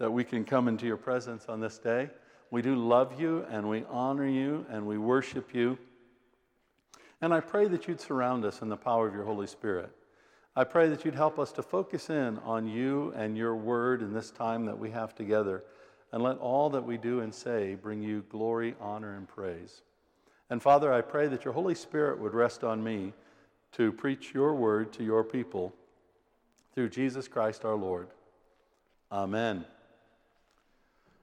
that we can come into your presence on this day. We do love you and we honor you and we worship you. And I pray that you'd surround us in the power of your Holy Spirit. I pray that you'd help us to focus in on you and your word in this time that we have together. And let all that we do and say bring you glory, honor, and praise. And Father, I pray that your Holy Spirit would rest on me to preach your word to your people through Jesus Christ our Lord. Amen.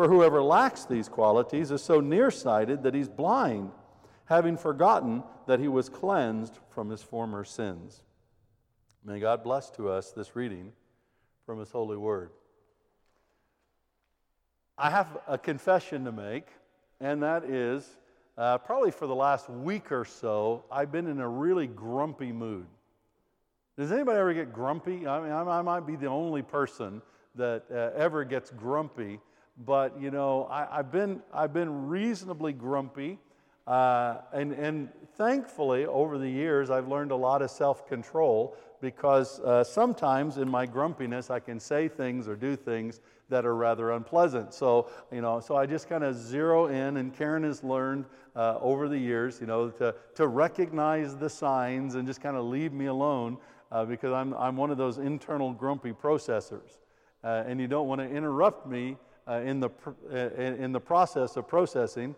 For whoever lacks these qualities is so nearsighted that he's blind having forgotten that he was cleansed from his former sins. May God bless to us this reading from his holy word. I have a confession to make, and that is uh, probably for the last week or so, I've been in a really grumpy mood. Does anybody ever get grumpy? I mean, I, might be the only person that uh, ever gets grumpy, but you know, I, have been, I've been reasonably grumpy. Uh, and, and thankfully, over the years, I've learned a lot of self control because uh, sometimes in my grumpiness, I can say things or do things that are rather unpleasant. So, you know, so I just kind of zero in, and Karen has learned uh, over the years, you know, to, to recognize the signs and just kind of leave me alone uh, because I'm, I'm one of those internal grumpy processors. Uh, and you don't want to interrupt me uh, in, the, pr- in the process of processing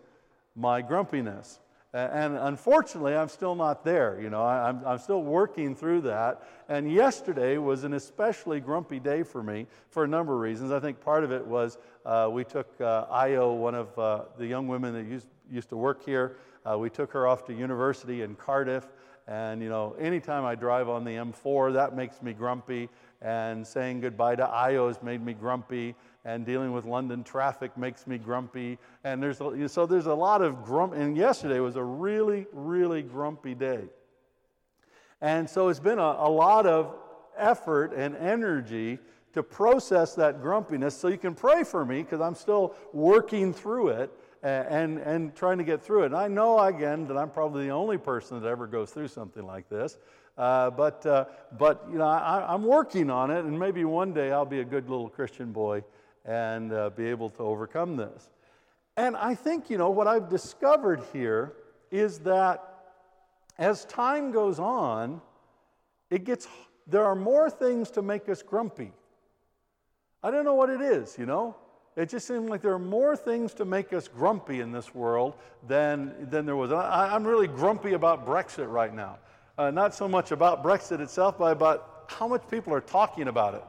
my grumpiness. And unfortunately, I'm still not there. You know, I'm, I'm still working through that. And yesterday was an especially grumpy day for me for a number of reasons. I think part of it was uh, we took uh, Io, one of uh, the young women that used, used to work here, uh, we took her off to university in Cardiff. And, you know, anytime I drive on the M4, that makes me grumpy. And saying goodbye to Io has made me grumpy and dealing with London traffic makes me grumpy. And there's a, so there's a lot of grump. And yesterday was a really, really grumpy day. And so it's been a, a lot of effort and energy to process that grumpiness. So you can pray for me because I'm still working through it and, and trying to get through it. And I know, again, that I'm probably the only person that ever goes through something like this. Uh, but, uh, but, you know, I, I'm working on it, and maybe one day I'll be a good little Christian boy and uh, be able to overcome this. And I think, you know, what I've discovered here is that as time goes on, it gets, there are more things to make us grumpy. I don't know what it is, you know? It just seems like there are more things to make us grumpy in this world than, than there was. I, am really grumpy about Brexit right now. Uh, not so much about Brexit itself, but about how much people are talking about it.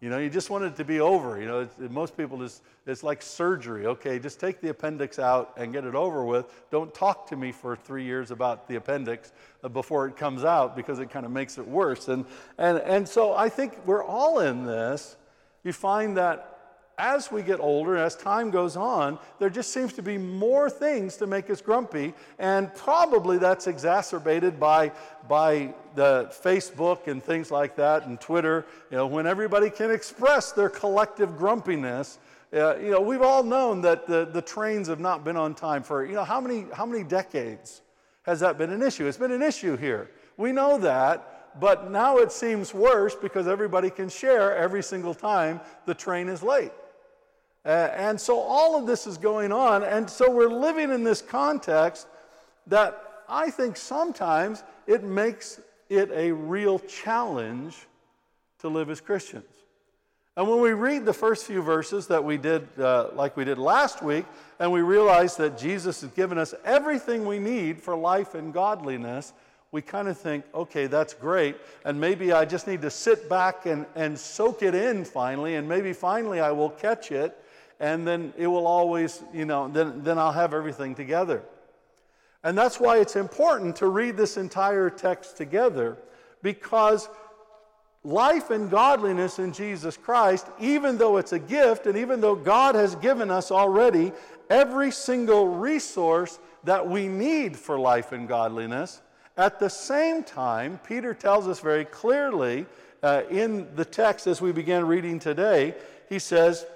You know, you just want it to be over. You know, most people just, it's like surgery. Okay, just take the appendix out and get it over with. Don't talk to me for three years about the appendix uh, before it comes out because it kind of makes it worse. And, and, and so I think we're all in this. You find that as we get older, as time goes on, there just seems to be more things to make us grumpy. And probably that's exacerbated by, by the Facebook and things like that and Twitter. You know, when everybody can express their collective grumpiness. Uh, you know, we've all known that the, the trains have not been on time for, you know, how many, how many decades has that been an issue? It's been an issue here. We know that, but now it seems worse because everybody can share every single time the train is late. Uh, and so all of this is going on. And so we're living in this context that I think sometimes it makes it a real challenge to live as Christians. And when we read the first few verses that we did, uh, like we did last week, and we realize that Jesus has given us everything we need for life and godliness, we kind of think, okay, that's great. And maybe I just need to sit back and, and soak it in finally, and maybe finally I will catch it, and then it will always, you know, then, then I'll have everything together. And that's why it's important to read this entire text together, because life and godliness in Jesus Christ, even though it's a gift and even though God has given us already every single resource that we need for life and godliness, at the same time, Peter tells us very clearly uh, in the text as we began reading today, he says,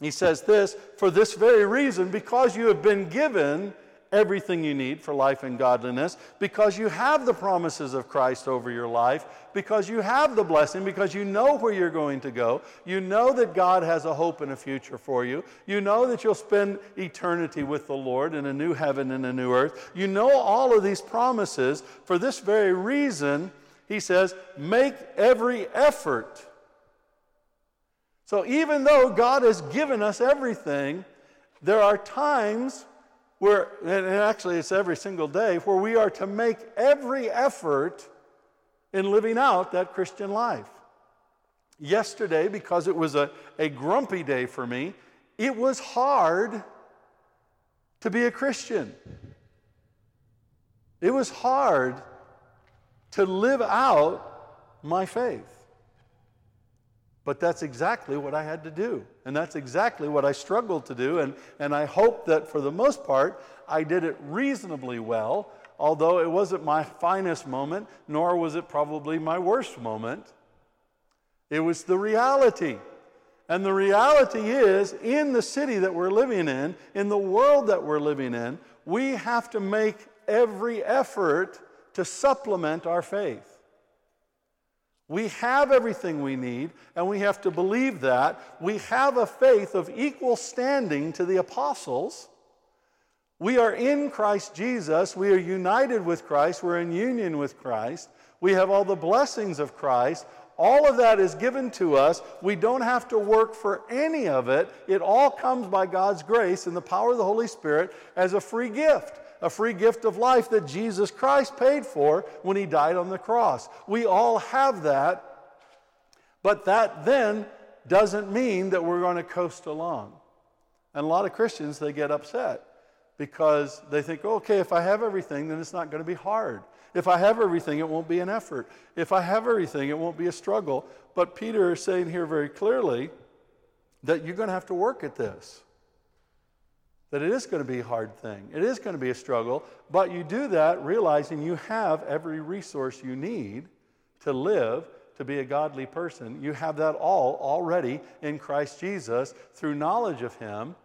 he says this, for this very reason, because you have been given everything you need for life and godliness because you have the promises of Christ over your life, because you have the blessing, because you know where you're going to go. You know that God has a hope and a future for you. You know that you'll spend eternity with the Lord in a new heaven and a new earth. You know all of these promises. For this very reason, he says, make every effort. So even though God has given us everything, there are times where, and actually it's every single day, where we are to make every effort in living out that Christian life. Yesterday, because it was a, a grumpy day for me, it was hard to be a Christian. It was hard to live out my faith. But that's exactly what I had to do. And that's exactly what I struggled to do. And, and I hope that for the most part, I did it reasonably well, although it wasn't my finest moment, nor was it probably my worst moment. It was the reality. And the reality is, in the city that we're living in, in the world that we're living in, we have to make every effort to supplement our faith. We have everything we need, and we have to believe that. We have a faith of equal standing to the apostles. We are in Christ Jesus. We are united with Christ. We're in union with Christ. We have all the blessings of Christ. All of that is given to us. We don't have to work for any of it. It all comes by God's grace and the power of the Holy Spirit as a free gift a free gift of life that Jesus Christ paid for when he died on the cross. We all have that, but that then doesn't mean that we're going to coast along. And a lot of Christians, they get upset because they think, okay, if I have everything, then it's not going to be hard. If I have everything, it won't be an effort. If I have everything, it won't be a struggle. But Peter is saying here very clearly that you're going to have to work at this that it is going to be a hard thing. It is going to be a struggle, but you do that realizing you have every resource you need to live, to be a godly person. You have that all already in Christ Jesus through knowledge of Him.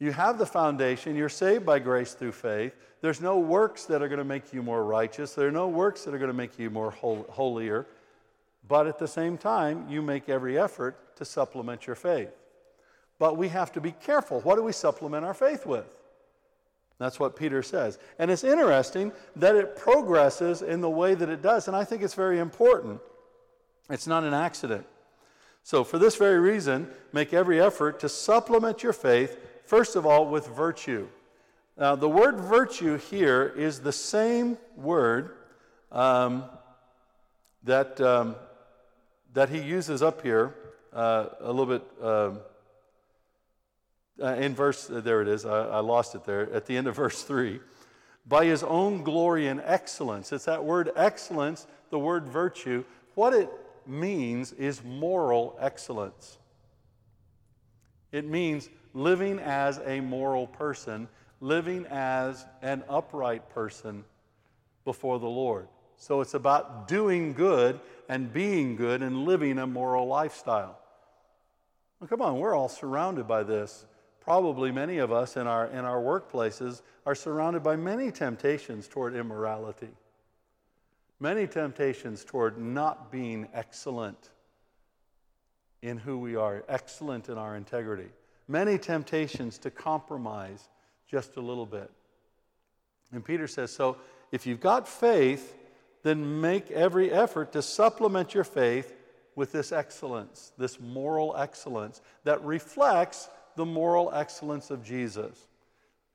You have the foundation. You're saved by grace through faith. There's no works that are going to make you more righteous. There are no works that are going to make you more holier. But at the same time, you make every effort to supplement your faith. But we have to be careful. What do we supplement our faith with? That's what Peter says. And it's interesting that it progresses in the way that it does, and I think it's very important. It's not an accident. So, for this very reason, make every effort to supplement your faith, first of all, with virtue. Now, the word virtue here is the same word um, that, um, that he uses up here uh, a little bit. Um, uh, in verse, uh, there it is, I, I lost it there, at the end of verse 3. By his own glory and excellence. It's that word excellence, the word virtue. What it means is moral excellence. It means living as a moral person, living as an upright person before the Lord. So it's about doing good and being good and living a moral lifestyle. Well, come on, we're all surrounded by this probably many of us in our, in our workplaces are surrounded by many temptations toward immorality, many temptations toward not being excellent in who we are, excellent in our integrity, many temptations to compromise just a little bit. And Peter says, So if you've got faith, then make every effort to supplement your faith with this excellence, this moral excellence that reflects the moral excellence of Jesus.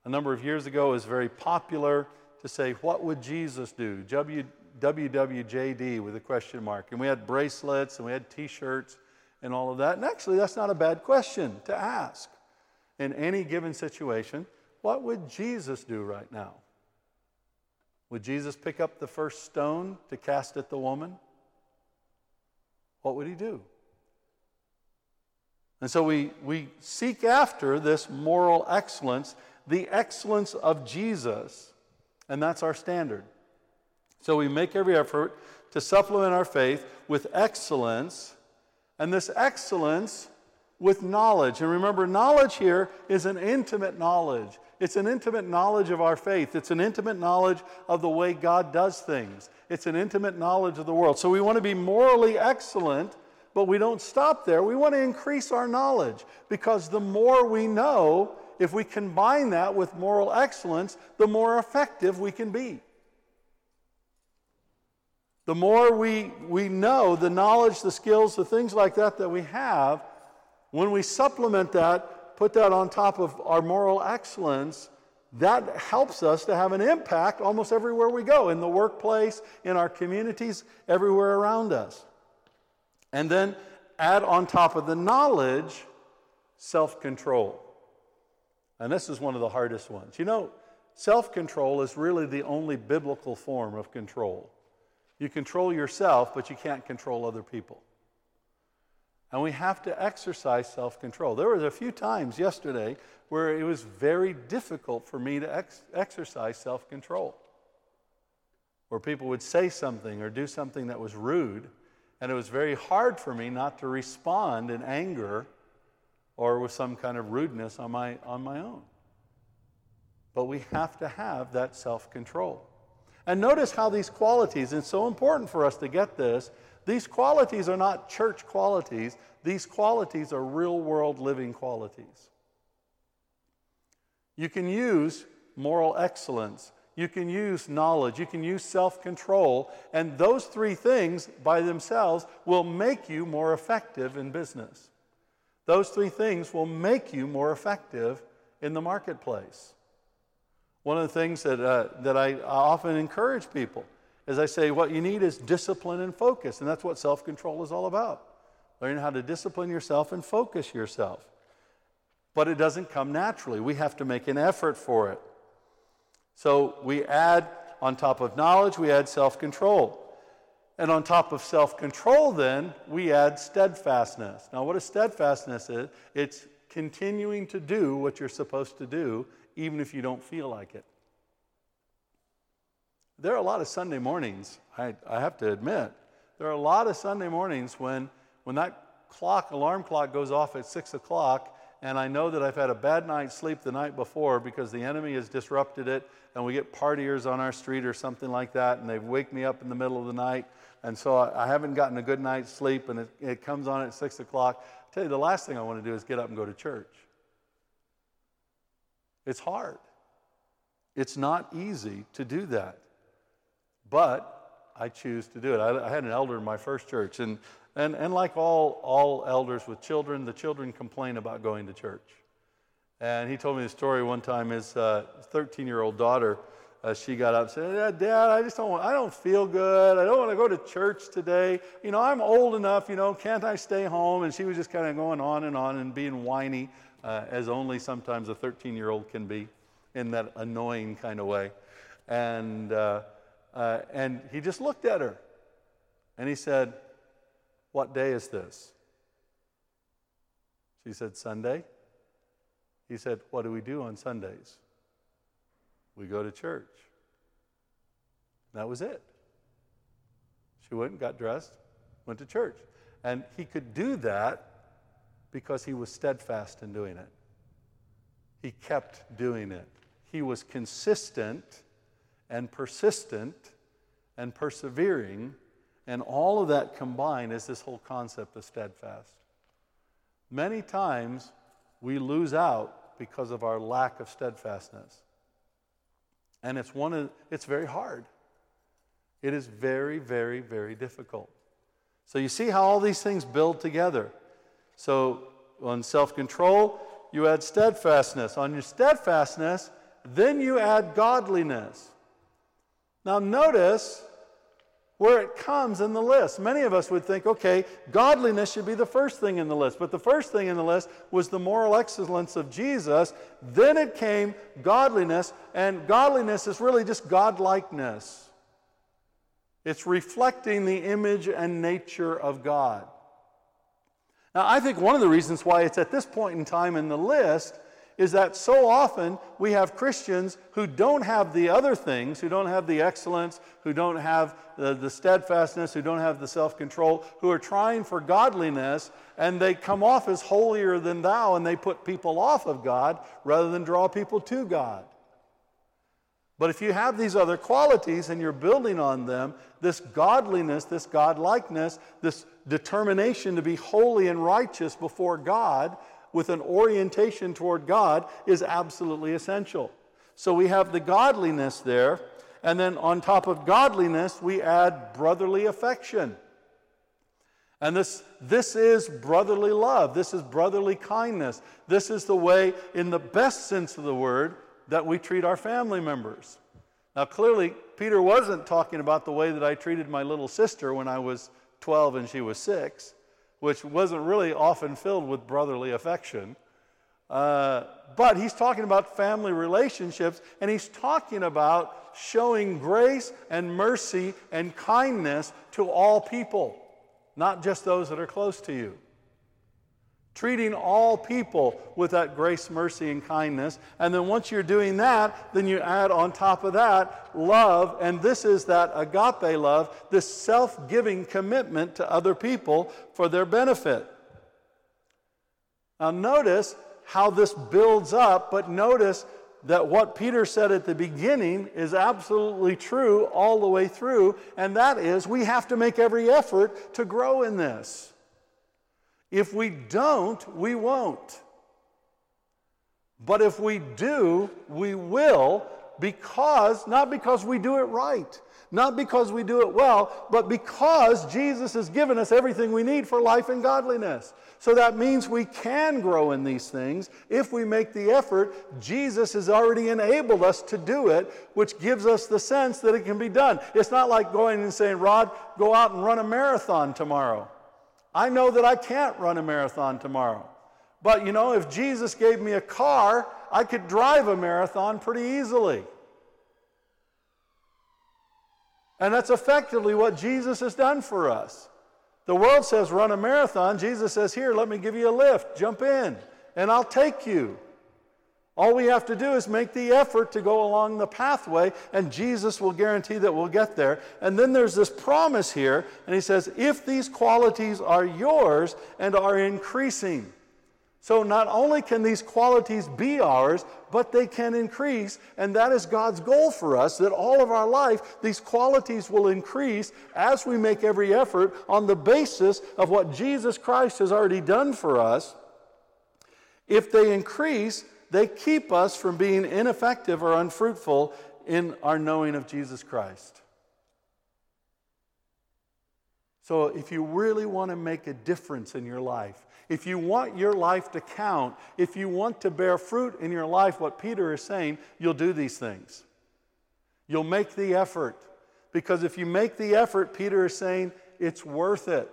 A number of years ago, it was very popular to say, What would Jesus do? W, WWJD with a question mark. And we had bracelets and we had t shirts and all of that. And actually, that's not a bad question to ask. In any given situation, what would Jesus do right now? Would Jesus pick up the first stone to cast at the woman? What would he do? And so we, we seek after this moral excellence, the excellence of Jesus, and that's our standard. So we make every effort to supplement our faith with excellence, and this excellence with knowledge. And remember, knowledge here is an intimate knowledge. It's an intimate knowledge of our faith. It's an intimate knowledge of the way God does things. It's an intimate knowledge of the world. So we want to be morally excellent, but we don't stop there. We want to increase our knowledge because the more we know, if we combine that with moral excellence, the more effective we can be. The more we, we know, the knowledge, the skills, the things like that that we have, when we supplement that, put that on top of our moral excellence, that helps us to have an impact almost everywhere we go in the workplace, in our communities, everywhere around us. And then add on top of the knowledge, self control. And this is one of the hardest ones. You know, self control is really the only biblical form of control. You control yourself, but you can't control other people. And we have to exercise self control. There was a few times yesterday where it was very difficult for me to ex- exercise self control. Where people would say something or do something that was rude, and it was very hard for me not to respond in anger or with some kind of rudeness on my, on my own. But we have to have that self control. And notice how these qualities, and it's so important for us to get this, these qualities are not church qualities, these qualities are real world living qualities. You can use moral excellence, you can use knowledge, you can use self control, and those three things by themselves will make you more effective in business. Those three things will make you more effective in the marketplace. One of the things that, uh, that I often encourage people is I say, what you need is discipline and focus. And that's what self control is all about. Learning how to discipline yourself and focus yourself. But it doesn't come naturally. We have to make an effort for it. So we add, on top of knowledge, we add self control. And on top of self control, then, we add steadfastness. Now, what a steadfastness is, it's continuing to do what you're supposed to do, even if you don't feel like it. There are a lot of Sunday mornings, I, I have to admit, there are a lot of Sunday mornings when, when that clock, alarm clock goes off at 6 o'clock, and I know that I've had a bad night's sleep the night before because the enemy has disrupted it, and we get partiers on our street or something like that, and they wake me up in the middle of the night, and so I, I haven't gotten a good night's sleep, and it, it comes on at 6 o'clock. I tell you, the last thing I want to do is get up and go to church. It's hard. It's not easy to do that. But I choose to do it. I, I had an elder in my first church, and, and, and like all, all elders with children, the children complain about going to church. And he told me the story one time his 13 uh, year old daughter, uh, she got up and said, Dad, I just don't want, I don't feel good. I don't want to go to church today. You know, I'm old enough, you know, can't I stay home? And she was just kind of going on and on and being whiny, uh, as only sometimes a 13 year old can be in that annoying kind of way. And, uh, uh, and he just looked at her and he said, What day is this? She said, Sunday. He said, What do we do on Sundays? We go to church. That was it. She went and got dressed, went to church. And he could do that because he was steadfast in doing it. He kept doing it. He was consistent and persistent and persevering, and all of that combined is this whole concept of steadfast. Many times we lose out because of our lack of steadfastness. And it's one of it's very hard. It is very, very, very difficult. So you see how all these things build together. So on self control, you add steadfastness. On your steadfastness, then you add godliness. Now notice where it comes in the list. Many of us would think, okay, godliness should be the first thing in the list. But the first thing in the list was the moral excellence of Jesus. Then it came godliness, and godliness is really just godlikeness. It's reflecting the image and nature of God. Now, I think one of the reasons why it's at this point in time in the list is that so often we have Christians who don't have the other things, who don't have the excellence, who don't have the, the steadfastness, who don't have the self control, who are trying for godliness, and they come off as holier than thou, and they put people off of God rather than draw people to God. But if you have these other qualities and you're building on them, this godliness, this godlikeness, this determination to be holy and righteous before God, with an orientation toward God is absolutely essential. So we have the godliness there, and then on top of godliness, we add brotherly affection. And this, this is brotherly love. This is brotherly kindness. This is the way, in the best sense of the word, that we treat our family members. Now, clearly, Peter wasn't talking about the way that I treated my little sister when I was 12 and she was six which wasn't really often filled with brotherly affection. Uh, but he's talking about family relationships, and he's talking about showing grace and mercy and kindness to all people, not just those that are close to you treating all people with that grace, mercy, and kindness. And then once you're doing that, then you add on top of that love. And this is that agape love, this self giving commitment to other people for their benefit. Now, notice how this builds up, but notice that what Peter said at the beginning is absolutely true all the way through, and that is we have to make every effort to grow in this. If we don't, we won't. But if we do, we will because, not because we do it right, not because we do it well, but because Jesus has given us everything we need for life and godliness. So that means we can grow in these things if we make the effort. Jesus has already enabled us to do it, which gives us the sense that it can be done. It's not like going and saying, Rod, go out and run a marathon tomorrow. I know that I can't run a marathon tomorrow. But you know, if Jesus gave me a car, I could drive a marathon pretty easily. And that's effectively what Jesus has done for us. The world says run a marathon. Jesus says, Here, let me give you a lift. Jump in, and I'll take you. All we have to do is make the effort to go along the pathway, and Jesus will guarantee that we'll get there. And then there's this promise here, and he says, if these qualities are yours and are increasing. So not only can these qualities be ours, but they can increase, and that is God's goal for us that all of our life, these qualities will increase as we make every effort on the basis of what Jesus Christ has already done for us. If they increase, they keep us from being ineffective or unfruitful in our knowing of Jesus Christ. So, if you really want to make a difference in your life, if you want your life to count, if you want to bear fruit in your life, what Peter is saying, you'll do these things. You'll make the effort. Because if you make the effort, Peter is saying, it's worth it.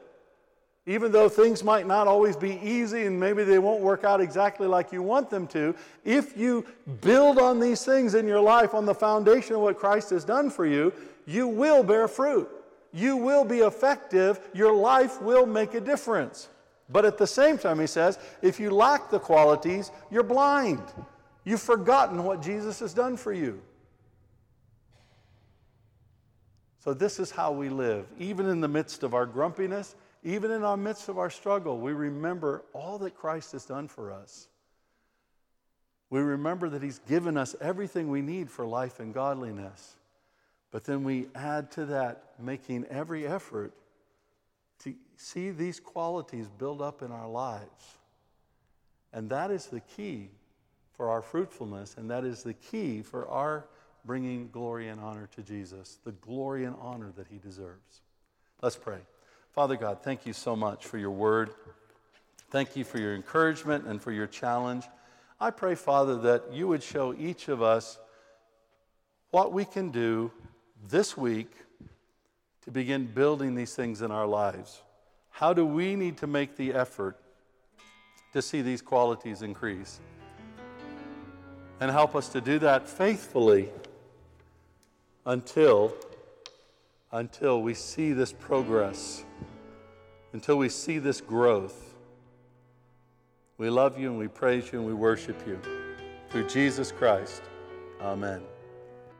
Even though things might not always be easy and maybe they won't work out exactly like you want them to, if you build on these things in your life on the foundation of what Christ has done for you, you will bear fruit. You will be effective. Your life will make a difference. But at the same time, he says, if you lack the qualities, you're blind. You've forgotten what Jesus has done for you. So, this is how we live, even in the midst of our grumpiness even in our midst of our struggle, we remember all that Christ has done for us. We remember that He's given us everything we need for life and godliness. But then we add to that making every effort to see these qualities build up in our lives. And that is the key for our fruitfulness, and that is the key for our bringing glory and honor to Jesus, the glory and honor that He deserves. Let's pray. Father God, thank you so much for your word. Thank you for your encouragement and for your challenge. I pray, Father, that you would show each of us what we can do this week to begin building these things in our lives. How do we need to make the effort to see these qualities increase? And help us to do that faithfully until until we see this progress, until we see this growth. We love you and we praise you and we worship you. Through Jesus Christ. Amen.